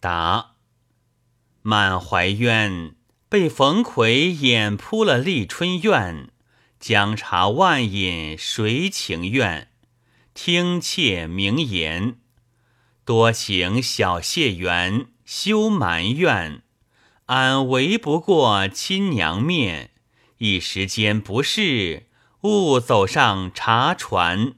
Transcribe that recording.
答：“满怀冤，被冯魁掩扑了立春院，将茶万饮谁情愿？听妾名言，多行小谢园，休埋怨。”俺为不过亲娘面，一时间不适，勿走上茶船。